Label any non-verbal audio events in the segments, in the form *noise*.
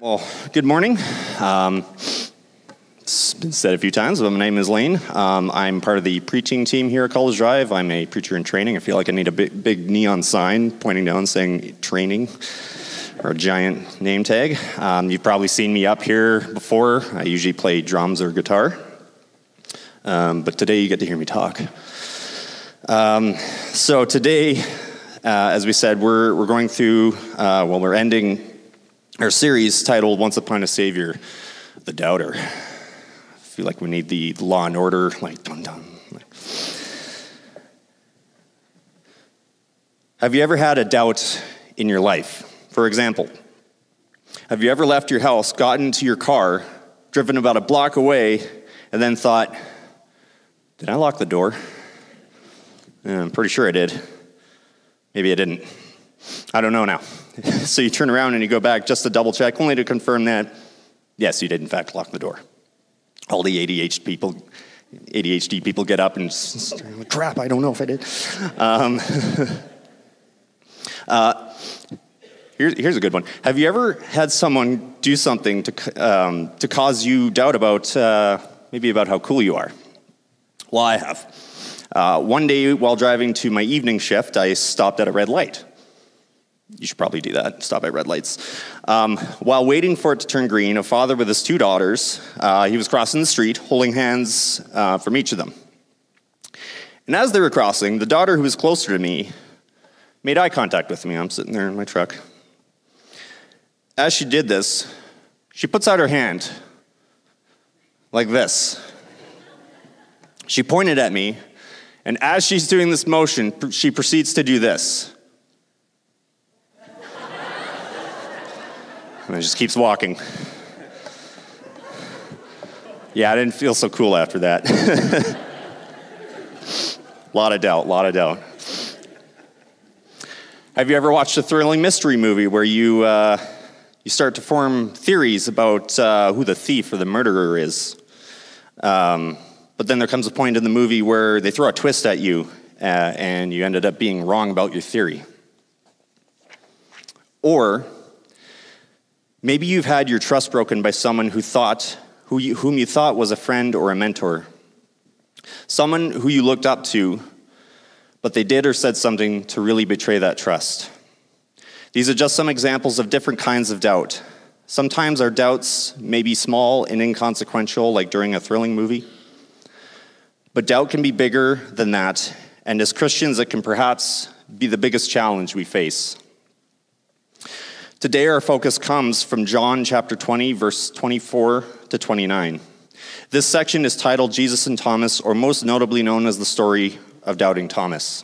Well, good morning. Um, it's been said a few times, but my name is Lane. Um, I'm part of the preaching team here at College Drive. I'm a preacher in training. I feel like I need a big, big neon sign pointing down saying training or a giant name tag. Um, you've probably seen me up here before. I usually play drums or guitar. Um, but today you get to hear me talk. Um, so today, uh, as we said, we're, we're going through, uh, well, we're ending our series titled Once Upon a Savior, The Doubter. I feel like we need the law and order, like dun dun. Have you ever had a doubt in your life? For example, have you ever left your house, gotten into your car, driven about a block away, and then thought, did I lock the door? Yeah, I'm pretty sure I did. Maybe I didn't. I don't know now. *laughs* so you turn around and you go back just to double check, only to confirm that, yes, you did in fact lock the door. All the ADHD people, ADHD people get up and crap, I don't know if I did. Um, *laughs* uh, here, here's a good one. Have you ever had someone do something to, um, to cause you doubt about uh, maybe about how cool you are? Well, I have. Uh, one day while driving to my evening shift, I stopped at a red light. You should probably do that, stop at red lights. Um, while waiting for it to turn green, a father with his two daughters, uh, he was crossing the street, holding hands uh, from each of them. And as they were crossing, the daughter who was closer to me made eye contact with me. I'm sitting there in my truck. As she did this, she puts out her hand like this. She pointed at me, and as she's doing this motion, she proceeds to do this. And it just keeps walking. Yeah, I didn't feel so cool after that. a *laughs* lot of doubt, a lot of doubt. Have you ever watched a thrilling mystery movie where you, uh, you start to form theories about uh, who the thief or the murderer is? Um, but then there comes a point in the movie where they throw a twist at you uh, and you ended up being wrong about your theory. Or Maybe you've had your trust broken by someone who thought, who you, whom you thought was a friend or a mentor. Someone who you looked up to, but they did or said something to really betray that trust. These are just some examples of different kinds of doubt. Sometimes our doubts may be small and inconsequential, like during a thrilling movie. But doubt can be bigger than that, and as Christians, it can perhaps be the biggest challenge we face. Today, our focus comes from John chapter 20, verse 24 to 29. This section is titled Jesus and Thomas, or most notably known as the story of Doubting Thomas.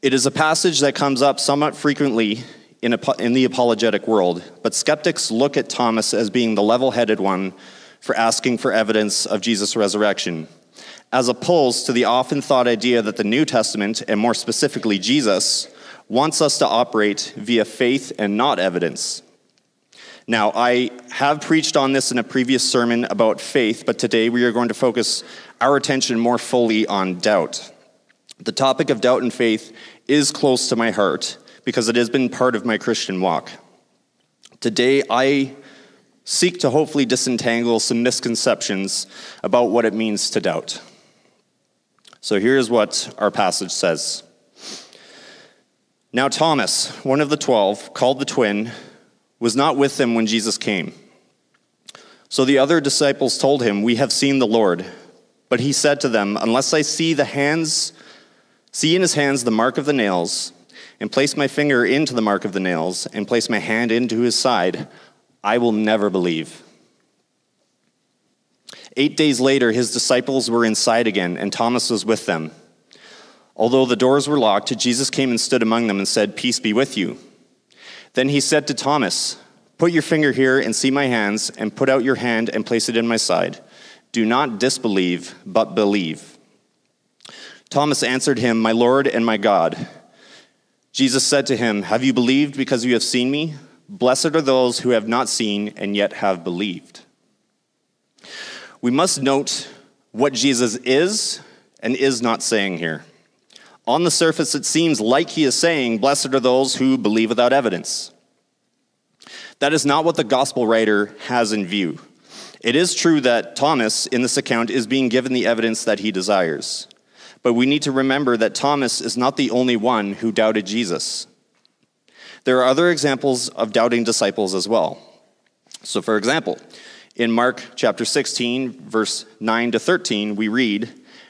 It is a passage that comes up somewhat frequently in, in the apologetic world, but skeptics look at Thomas as being the level headed one for asking for evidence of Jesus' resurrection, as opposed to the often thought idea that the New Testament, and more specifically Jesus, wants us to operate via faith and not evidence. Now, I have preached on this in a previous sermon about faith, but today we are going to focus our attention more fully on doubt. The topic of doubt and faith is close to my heart because it has been part of my Christian walk. Today, I seek to hopefully disentangle some misconceptions about what it means to doubt. So here's what our passage says. Now, Thomas, one of the twelve, called the twin, was not with them when Jesus came. So the other disciples told him, We have seen the Lord. But he said to them, Unless I see the hands, see in his hands the mark of the nails, and place my finger into the mark of the nails, and place my hand into his side, I will never believe. Eight days later, his disciples were inside again, and Thomas was with them. Although the doors were locked, Jesus came and stood among them and said, Peace be with you. Then he said to Thomas, Put your finger here and see my hands, and put out your hand and place it in my side. Do not disbelieve, but believe. Thomas answered him, My Lord and my God. Jesus said to him, Have you believed because you have seen me? Blessed are those who have not seen and yet have believed. We must note what Jesus is and is not saying here. On the surface, it seems like he is saying, Blessed are those who believe without evidence. That is not what the gospel writer has in view. It is true that Thomas, in this account, is being given the evidence that he desires. But we need to remember that Thomas is not the only one who doubted Jesus. There are other examples of doubting disciples as well. So, for example, in Mark chapter 16, verse 9 to 13, we read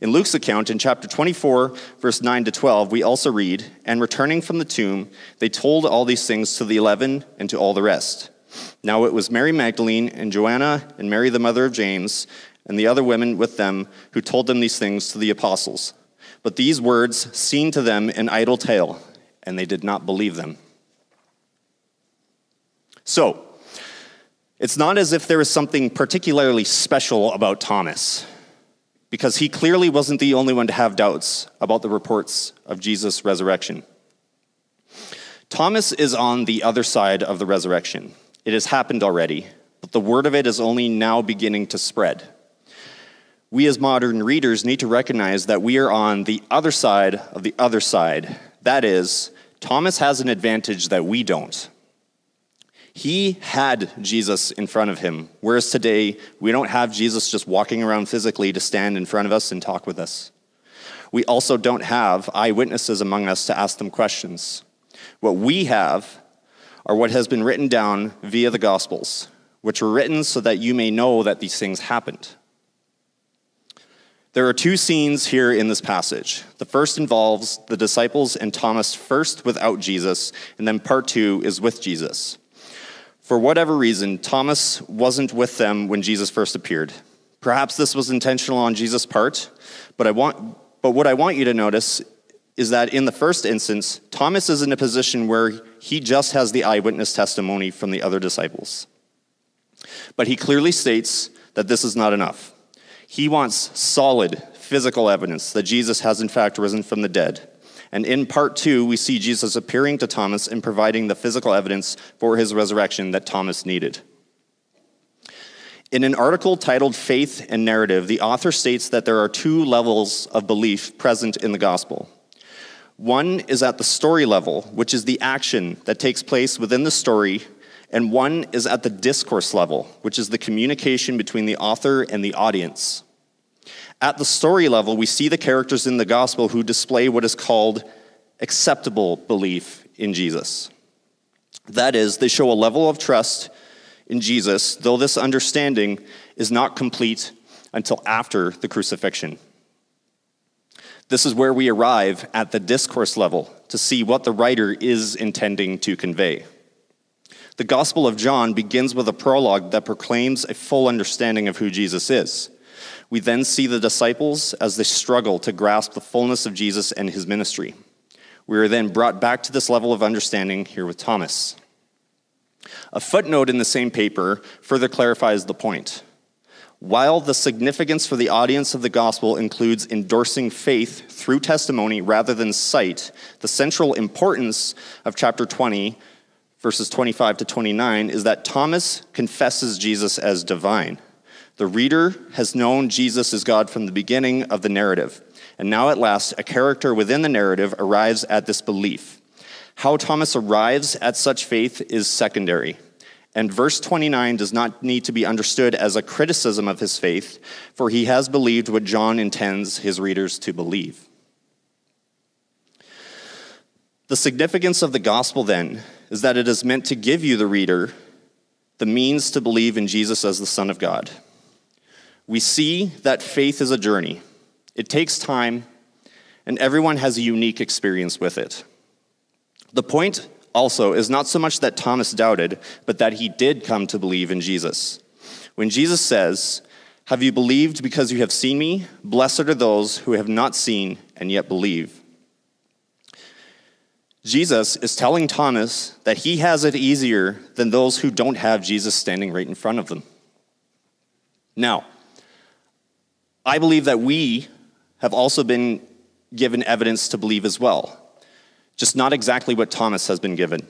in Luke's account in chapter 24, verse 9 to 12, we also read, And returning from the tomb, they told all these things to the eleven and to all the rest. Now it was Mary Magdalene and Joanna and Mary, the mother of James, and the other women with them who told them these things to the apostles. But these words seemed to them an idle tale, and they did not believe them. So, it's not as if there was something particularly special about Thomas, because he clearly wasn't the only one to have doubts about the reports of Jesus' resurrection. Thomas is on the other side of the resurrection. It has happened already, but the word of it is only now beginning to spread. We, as modern readers, need to recognize that we are on the other side of the other side. That is, Thomas has an advantage that we don't. He had Jesus in front of him, whereas today we don't have Jesus just walking around physically to stand in front of us and talk with us. We also don't have eyewitnesses among us to ask them questions. What we have are what has been written down via the Gospels, which were written so that you may know that these things happened. There are two scenes here in this passage. The first involves the disciples and Thomas first without Jesus, and then part two is with Jesus. For whatever reason, Thomas wasn't with them when Jesus first appeared. Perhaps this was intentional on Jesus' part, but, I want, but what I want you to notice is that in the first instance, Thomas is in a position where he just has the eyewitness testimony from the other disciples. But he clearly states that this is not enough. He wants solid physical evidence that Jesus has in fact risen from the dead. And in part two, we see Jesus appearing to Thomas and providing the physical evidence for his resurrection that Thomas needed. In an article titled Faith and Narrative, the author states that there are two levels of belief present in the gospel. One is at the story level, which is the action that takes place within the story, and one is at the discourse level, which is the communication between the author and the audience. At the story level, we see the characters in the gospel who display what is called acceptable belief in Jesus. That is, they show a level of trust in Jesus, though this understanding is not complete until after the crucifixion. This is where we arrive at the discourse level to see what the writer is intending to convey. The Gospel of John begins with a prologue that proclaims a full understanding of who Jesus is. We then see the disciples as they struggle to grasp the fullness of Jesus and his ministry. We are then brought back to this level of understanding here with Thomas. A footnote in the same paper further clarifies the point. While the significance for the audience of the gospel includes endorsing faith through testimony rather than sight, the central importance of chapter 20, verses 25 to 29, is that Thomas confesses Jesus as divine. The reader has known Jesus as God from the beginning of the narrative, and now at last, a character within the narrative arrives at this belief. How Thomas arrives at such faith is secondary. And verse 29 does not need to be understood as a criticism of his faith, for he has believed what John intends his readers to believe. The significance of the gospel, then, is that it is meant to give you, the reader, the means to believe in Jesus as the Son of God. We see that faith is a journey, it takes time, and everyone has a unique experience with it. The point also is not so much that Thomas doubted, but that he did come to believe in Jesus. When Jesus says, Have you believed because you have seen me? Blessed are those who have not seen and yet believe. Jesus is telling Thomas that he has it easier than those who don't have Jesus standing right in front of them. Now, I believe that we have also been given evidence to believe as well, just not exactly what Thomas has been given.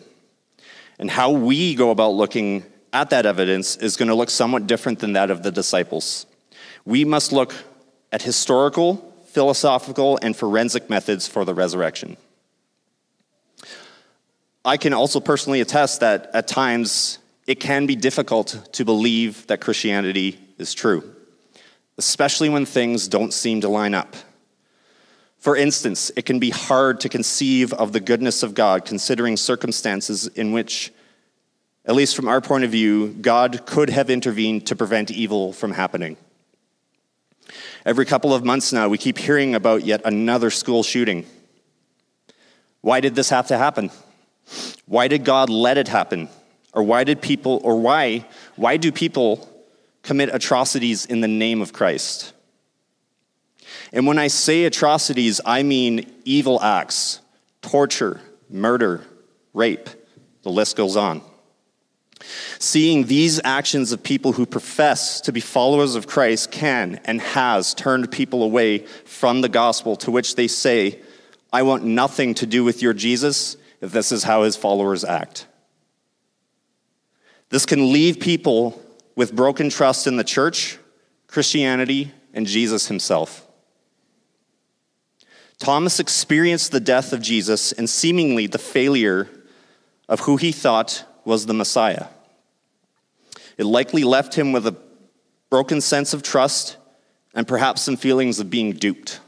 And how we go about looking at that evidence is going to look somewhat different than that of the disciples. We must look at historical, philosophical, and forensic methods for the resurrection. I can also personally attest that at times it can be difficult to believe that Christianity is true, especially when things don't seem to line up. For instance, it can be hard to conceive of the goodness of God considering circumstances in which, at least from our point of view, God could have intervened to prevent evil from happening. Every couple of months now, we keep hearing about yet another school shooting. Why did this have to happen? Why did God let it happen? Or why did people, or why, why do people commit atrocities in the name of Christ? And when I say atrocities, I mean evil acts, torture, murder, rape. The list goes on. Seeing these actions of people who profess to be followers of Christ can and has turned people away from the gospel to which they say, I want nothing to do with your Jesus if this is how his followers act. This can leave people with broken trust in the church, Christianity, and Jesus himself. Thomas experienced the death of Jesus and seemingly the failure of who he thought was the Messiah. It likely left him with a broken sense of trust and perhaps some feelings of being duped.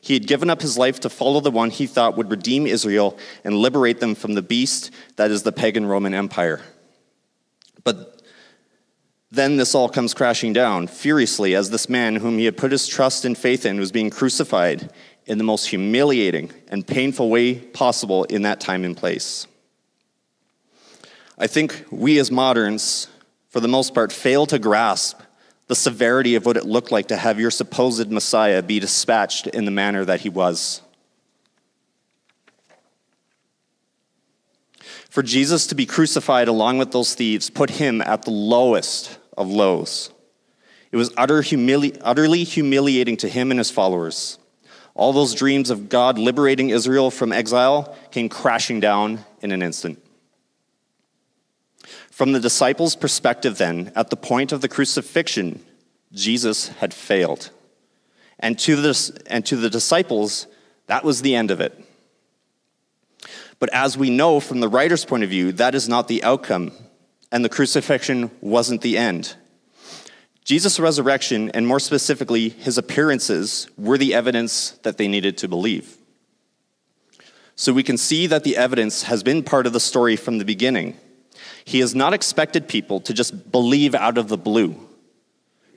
He had given up his life to follow the one he thought would redeem Israel and liberate them from the beast that is the pagan Roman Empire. But then this all comes crashing down furiously as this man, whom he had put his trust and faith in, was being crucified in the most humiliating and painful way possible in that time and place. I think we as moderns, for the most part, fail to grasp the severity of what it looked like to have your supposed Messiah be dispatched in the manner that he was. For Jesus to be crucified along with those thieves put him at the lowest of lows. It was utter humili- utterly humiliating to him and his followers. All those dreams of God liberating Israel from exile came crashing down in an instant. From the disciples' perspective, then, at the point of the crucifixion, Jesus had failed. And to the, and to the disciples, that was the end of it. But as we know from the writer's point of view, that is not the outcome, and the crucifixion wasn't the end. Jesus' resurrection, and more specifically, his appearances, were the evidence that they needed to believe. So we can see that the evidence has been part of the story from the beginning. He has not expected people to just believe out of the blue,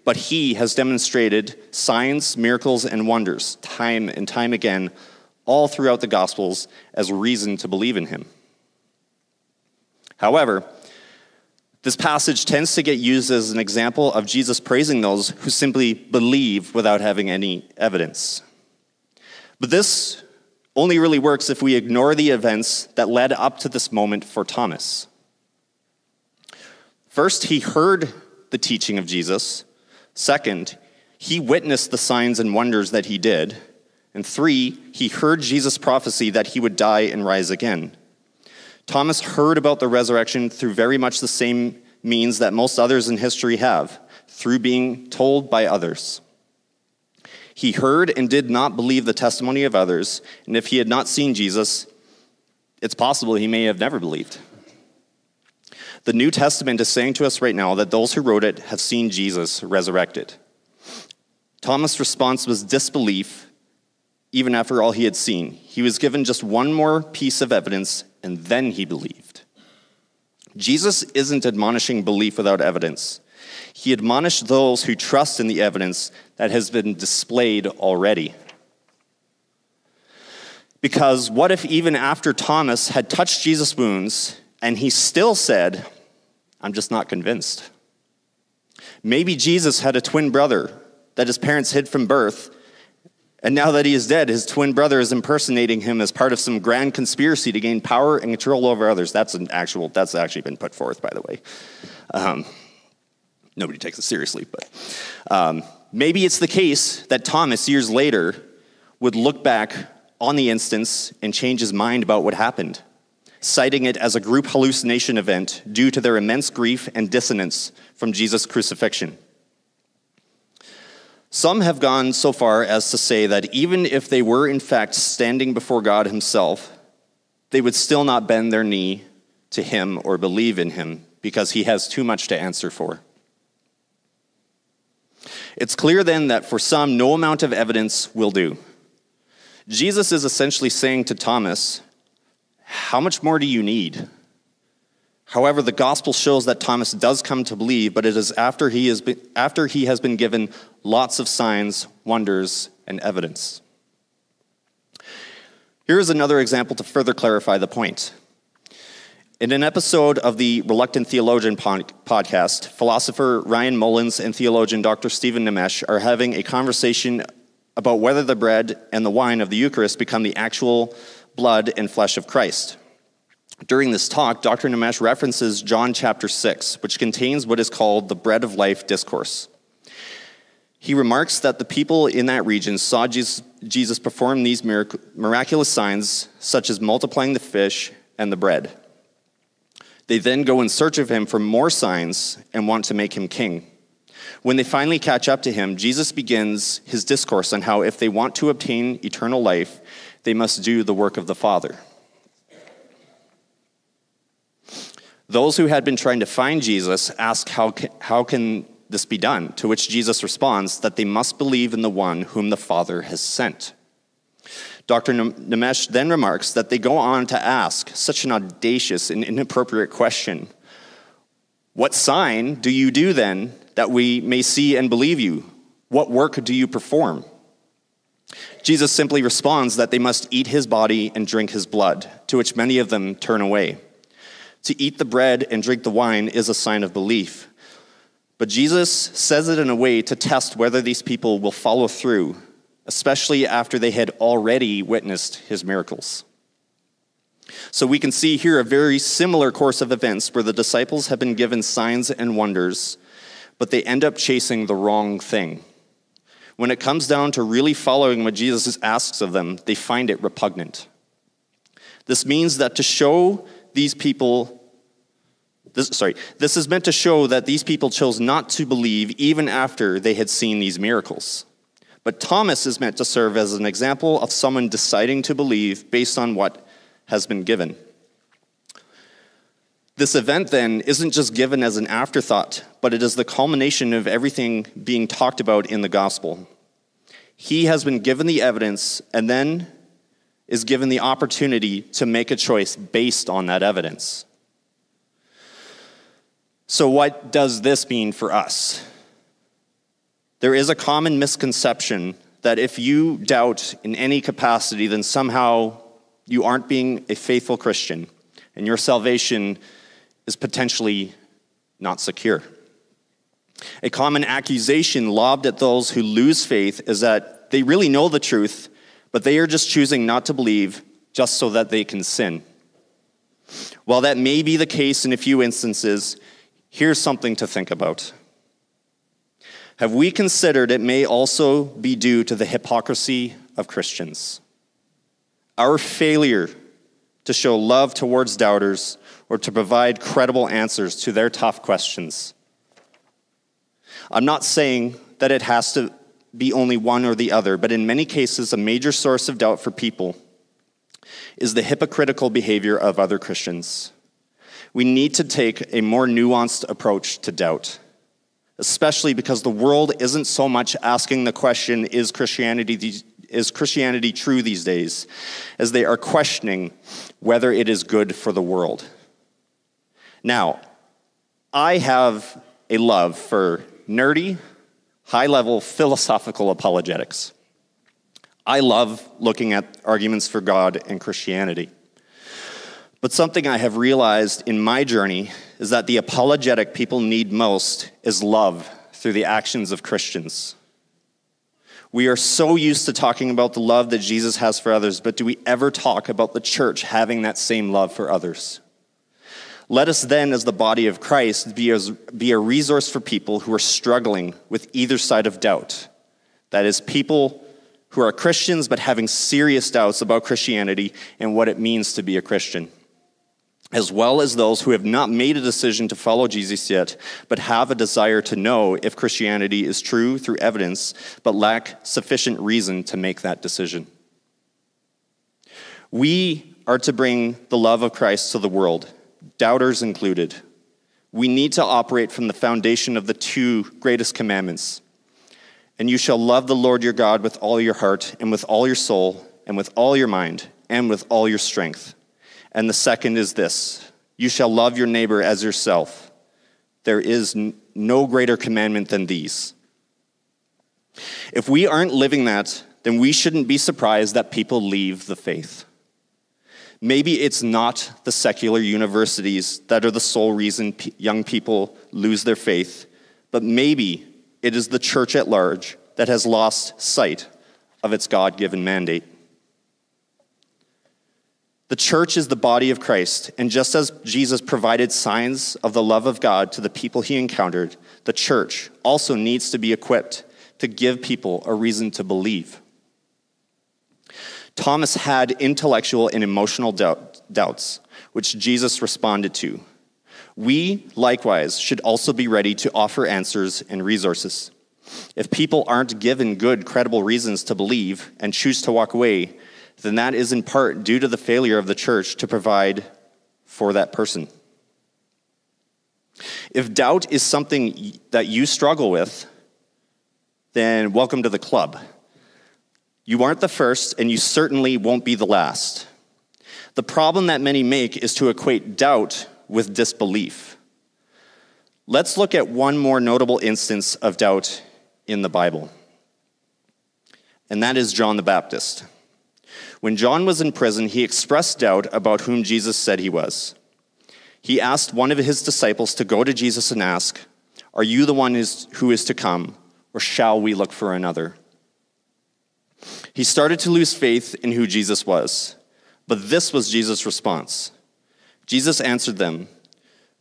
but he has demonstrated signs, miracles, and wonders time and time again, all throughout the Gospels, as reason to believe in him. However, this passage tends to get used as an example of Jesus praising those who simply believe without having any evidence. But this only really works if we ignore the events that led up to this moment for Thomas. First, he heard the teaching of Jesus. Second, he witnessed the signs and wonders that he did. And three, he heard Jesus' prophecy that he would die and rise again. Thomas heard about the resurrection through very much the same means that most others in history have, through being told by others. He heard and did not believe the testimony of others, and if he had not seen Jesus, it's possible he may have never believed. The New Testament is saying to us right now that those who wrote it have seen Jesus resurrected. Thomas' response was disbelief, even after all he had seen. He was given just one more piece of evidence, and then he believed. Jesus isn't admonishing belief without evidence. He admonished those who trust in the evidence that has been displayed already. Because what if, even after Thomas had touched Jesus' wounds and he still said, I'm just not convinced? Maybe Jesus had a twin brother that his parents hid from birth, And now that he is dead, his twin brother is impersonating him as part of some grand conspiracy to gain power and control over others. That's an actual, that's actually been put forth, by the way. Um, nobody takes it seriously, but um, maybe it's the case that Thomas, years later, would look back on the instance and change his mind about what happened, citing it as a group hallucination event due to their immense grief and dissonance from Jesus' crucifixion. Some have gone so far as to say that even if they were in fact standing before God Himself, they would still not bend their knee to Him or believe in Him because He has too much to answer for. It's clear then that for some, no amount of evidence will do. Jesus is essentially saying to Thomas, How much more do you need? However, the gospel shows that Thomas does come to believe, but it is after he, has been, after he has been given lots of signs, wonders, and evidence. Here is another example to further clarify the point. In an episode of the Reluctant Theologian podcast, philosopher Ryan Mullins and theologian Dr. Steven Nemes are having a conversation about whether the bread and the wine of the Eucharist become the actual blood and flesh of Christ. During this talk, Dr. Nemes references John chapter 6, which contains what is called the bread of life discourse. He remarks that the people in that region saw Jesus, perform these miraculous signs, such as multiplying the fish and the bread. They then go in search of him for more signs and want to make him king. When they finally catch up to him, Jesus begins his discourse on how if they want to obtain eternal life, they must do the work of the Father. Those who had been trying to find Jesus ask, how can, how can this be done? To which Jesus responds that they must believe in the one whom the Father has sent. Dr. Nemes then remarks that they go on to ask such an audacious and inappropriate question What sign do you do then that we may see and believe you? What work do you perform? Jesus simply responds that they must eat his body and drink his blood, to which many of them turn away. To eat the bread and drink the wine is a sign of belief. But Jesus says it in a way to test whether these people will follow through, especially after they had already witnessed his miracles. So we can see here a very similar course of events where the disciples have been given signs and wonders, but they end up chasing the wrong thing. When it comes down to really following what Jesus asks of them, they find it repugnant. This means that to show these people this, sorry, this is meant to show that these people chose not to believe even after they had seen these miracles. But Thomas is meant to serve as an example of someone deciding to believe based on what has been given. This event, then, isn't just given as an afterthought, but it is the culmination of everything being talked about in the gospel. He has been given the evidence and then is given the opportunity to make a choice based on that evidence. So, what does this mean for us? There is a common misconception that if you doubt in any capacity, then somehow you aren't being a faithful Christian and your salvation is potentially not secure. A common accusation lobbed at those who lose faith is that they really know the truth, but they are just choosing not to believe just so that they can sin. While that may be the case in a few instances, here's something to think about. Have we considered it may also be due to the hypocrisy of Christians? Our failure to show love towards doubters or to provide credible answers to their tough questions. I'm not saying that it has to be only one or the other, but in many cases, a major source of doubt for people is the hypocritical behavior of other Christians. We need to take a more nuanced approach to doubt, especially because the world isn't so much asking the question, is Christianity, is Christianity true these days, as they are questioning whether it is good for the world. Now, I have a love for nerdy, high level philosophical apologetics. I love looking at arguments for God and Christianity. But something I have realized in my journey is that the apologetic people need most is love through the actions of Christians. We are so used to talking about the love that Jesus has for others, but do we ever talk about the church having that same love for others? Let us then, as the body of Christ, be a, be a resource for people who are struggling with either side of doubt. That is, people who are Christians but having serious doubts about Christianity and what it means to be a Christian as well as those who have not made a decision to follow Jesus yet, but have a desire to know if Christianity is true through evidence, but lack sufficient reason to make that decision. We are to bring the love of Christ to the world, doubters included. We need to operate from the foundation of the two greatest commandments. And you shall love the Lord your God with all your heart, and with all your soul, and with all your mind, and with all your strength. And the second is this you shall love your neighbor as yourself. There is no greater commandment than these. If we aren't living that, then we shouldn't be surprised that people leave the faith. Maybe it's not the secular universities that are the sole reason young people lose their faith, but maybe it is the church at large that has lost sight of its God given mandate. The church is the body of Christ, and just as Jesus provided signs of the love of God to the people he encountered, the church also needs to be equipped to give people a reason to believe. Thomas had intellectual and emotional doubt, doubts, which Jesus responded to. We, likewise, should also be ready to offer answers and resources. If people aren't given good, credible reasons to believe and choose to walk away, then that is in part due to the failure of the church to provide for that person. If doubt is something that you struggle with, then welcome to the club. You aren't the first, and you certainly won't be the last. The problem that many make is to equate doubt with disbelief. Let's look at one more notable instance of doubt in the Bible, and that is John the Baptist. When John was in prison, he expressed doubt about whom Jesus said he was. He asked one of his disciples to go to Jesus and ask, Are you the one who is to come, or shall we look for another? He started to lose faith in who Jesus was. But this was Jesus' response. Jesus answered them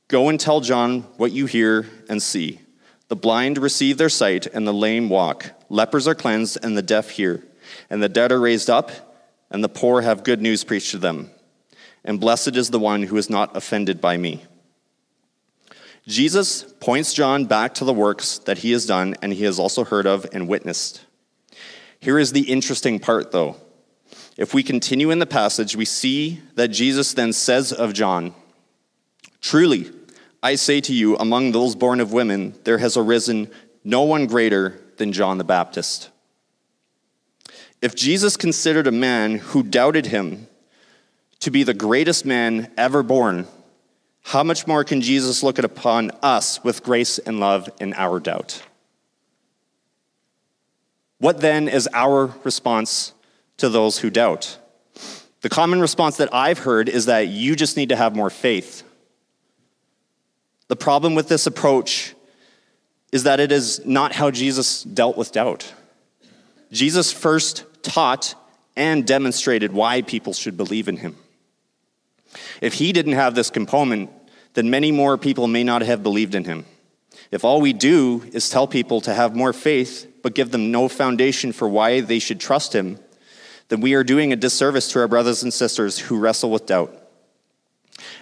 Go and tell John what you hear and see. The blind receive their sight, and the lame walk. Lepers are cleansed, and the deaf hear. And the dead are raised up and the poor have good news preached to them. And blessed is the one who is not offended by me. Jesus points John back to the works that he has done and he has also heard of and witnessed. Here is the interesting part, though. If we continue in the passage, we see that Jesus then says of John, Truly, I say to you, among those born of women, there has arisen no one greater than John the Baptist. If Jesus considered a man who doubted him to be the greatest man ever born, how much more can Jesus look upon us with grace and love in our doubt? What then is our response to those who doubt? The common response that I've heard is that you just need to have more faith. The problem with this approach is that it is not how Jesus dealt with doubt. Jesus first taught and demonstrated why people should believe in him. If he didn't have this component, then many more people may not have believed in him. If all we do is tell people to have more faith, but give them no foundation for why they should trust him, then we are doing a disservice to our brothers and sisters who wrestle with doubt.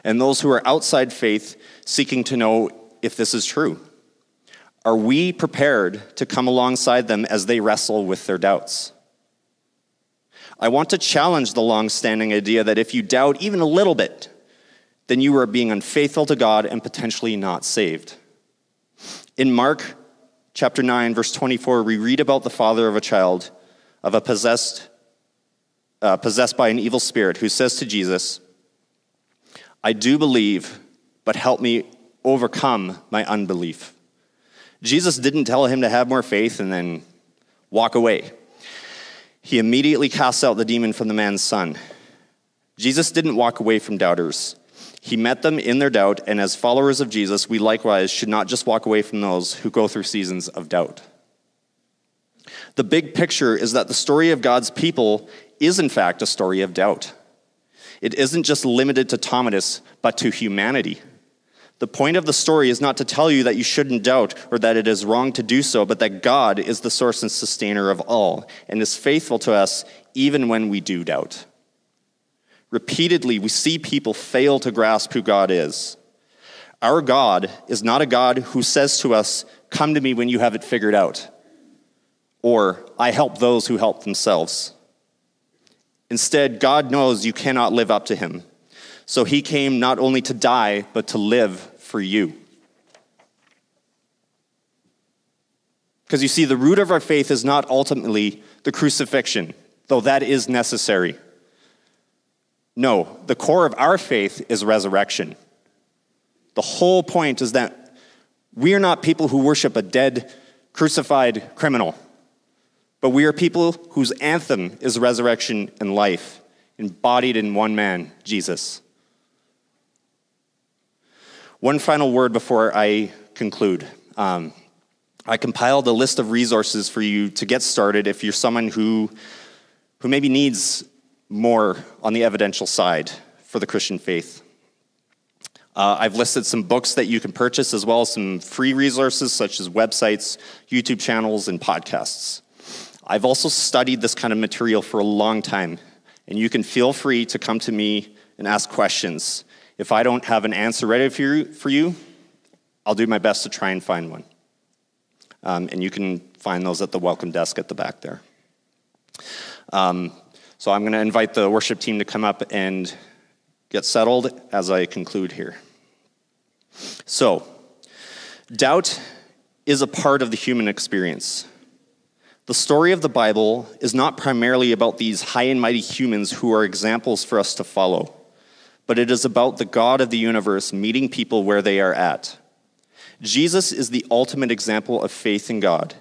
And those who are outside faith seeking to know if this is true. Are we prepared to come alongside them as they wrestle with their doubts? I want to challenge the long standing idea that if you doubt even a little bit, then you are being unfaithful to God and potentially not saved. In Mark chapter 9, verse 24, we read about the father of a child, of a possessed, uh, possessed by an evil spirit, who says to Jesus, I do believe, but help me overcome my unbelief. Jesus didn't tell him to have more faith and then walk away he immediately casts out the demon from the man's son. Jesus didn't walk away from doubters. He met them in their doubt, and as followers of Jesus, we likewise should not just walk away from those who go through seasons of doubt. The big picture is that the story of God's people is, in fact, a story of doubt. It isn't just limited to Thomas, but to humanity. The point of the story is not to tell you that you shouldn't doubt or that it is wrong to do so, but that God is the source and sustainer of all and is faithful to us even when we do doubt. Repeatedly, we see people fail to grasp who God is. Our God is not a God who says to us, Come to me when you have it figured out, or I help those who help themselves. Instead, God knows you cannot live up to him. So he came not only to die, but to live for you. Because you see, the root of our faith is not ultimately the crucifixion, though that is necessary. No, the core of our faith is resurrection. The whole point is that we are not people who worship a dead, crucified criminal, but we are people whose anthem is resurrection and life, embodied in one man, Jesus. One final word before I conclude. Um, I compiled a list of resources for you to get started if you're someone who, who maybe needs more on the evidential side for the Christian faith. Uh, I've listed some books that you can purchase, as well as some free resources such as websites, YouTube channels, and podcasts. I've also studied this kind of material for a long time, and you can feel free to come to me and ask questions. If I don't have an answer ready for you, for you I'll do my best to try and find one. Um, and you can find those at the welcome desk at the back there. Um, so I'm going to invite the worship team to come up and get settled as I conclude here. So, doubt is a part of the human experience. The story of the Bible is not primarily about these high and mighty humans who are examples for us to follow, but it is about the God of the universe meeting people where they are at. Jesus is the ultimate example of faith in God,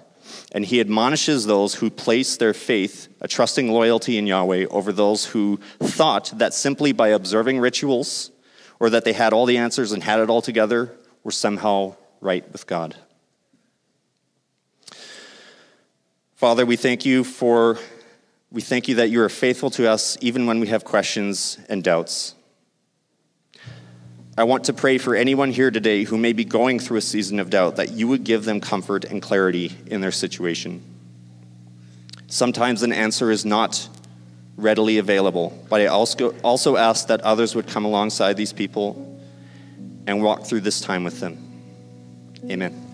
and he admonishes those who place their faith, a trusting loyalty in Yahweh, over those who thought that simply by observing rituals or that they had all the answers and had it all together were somehow right with God. Father, we thank you for we thank you that you are faithful to us even when we have questions and doubts. I want to pray for anyone here today who may be going through a season of doubt that you would give them comfort and clarity in their situation. Sometimes an answer is not readily available. But I also, also ask that others would come alongside these people and walk through this time with them. Amen.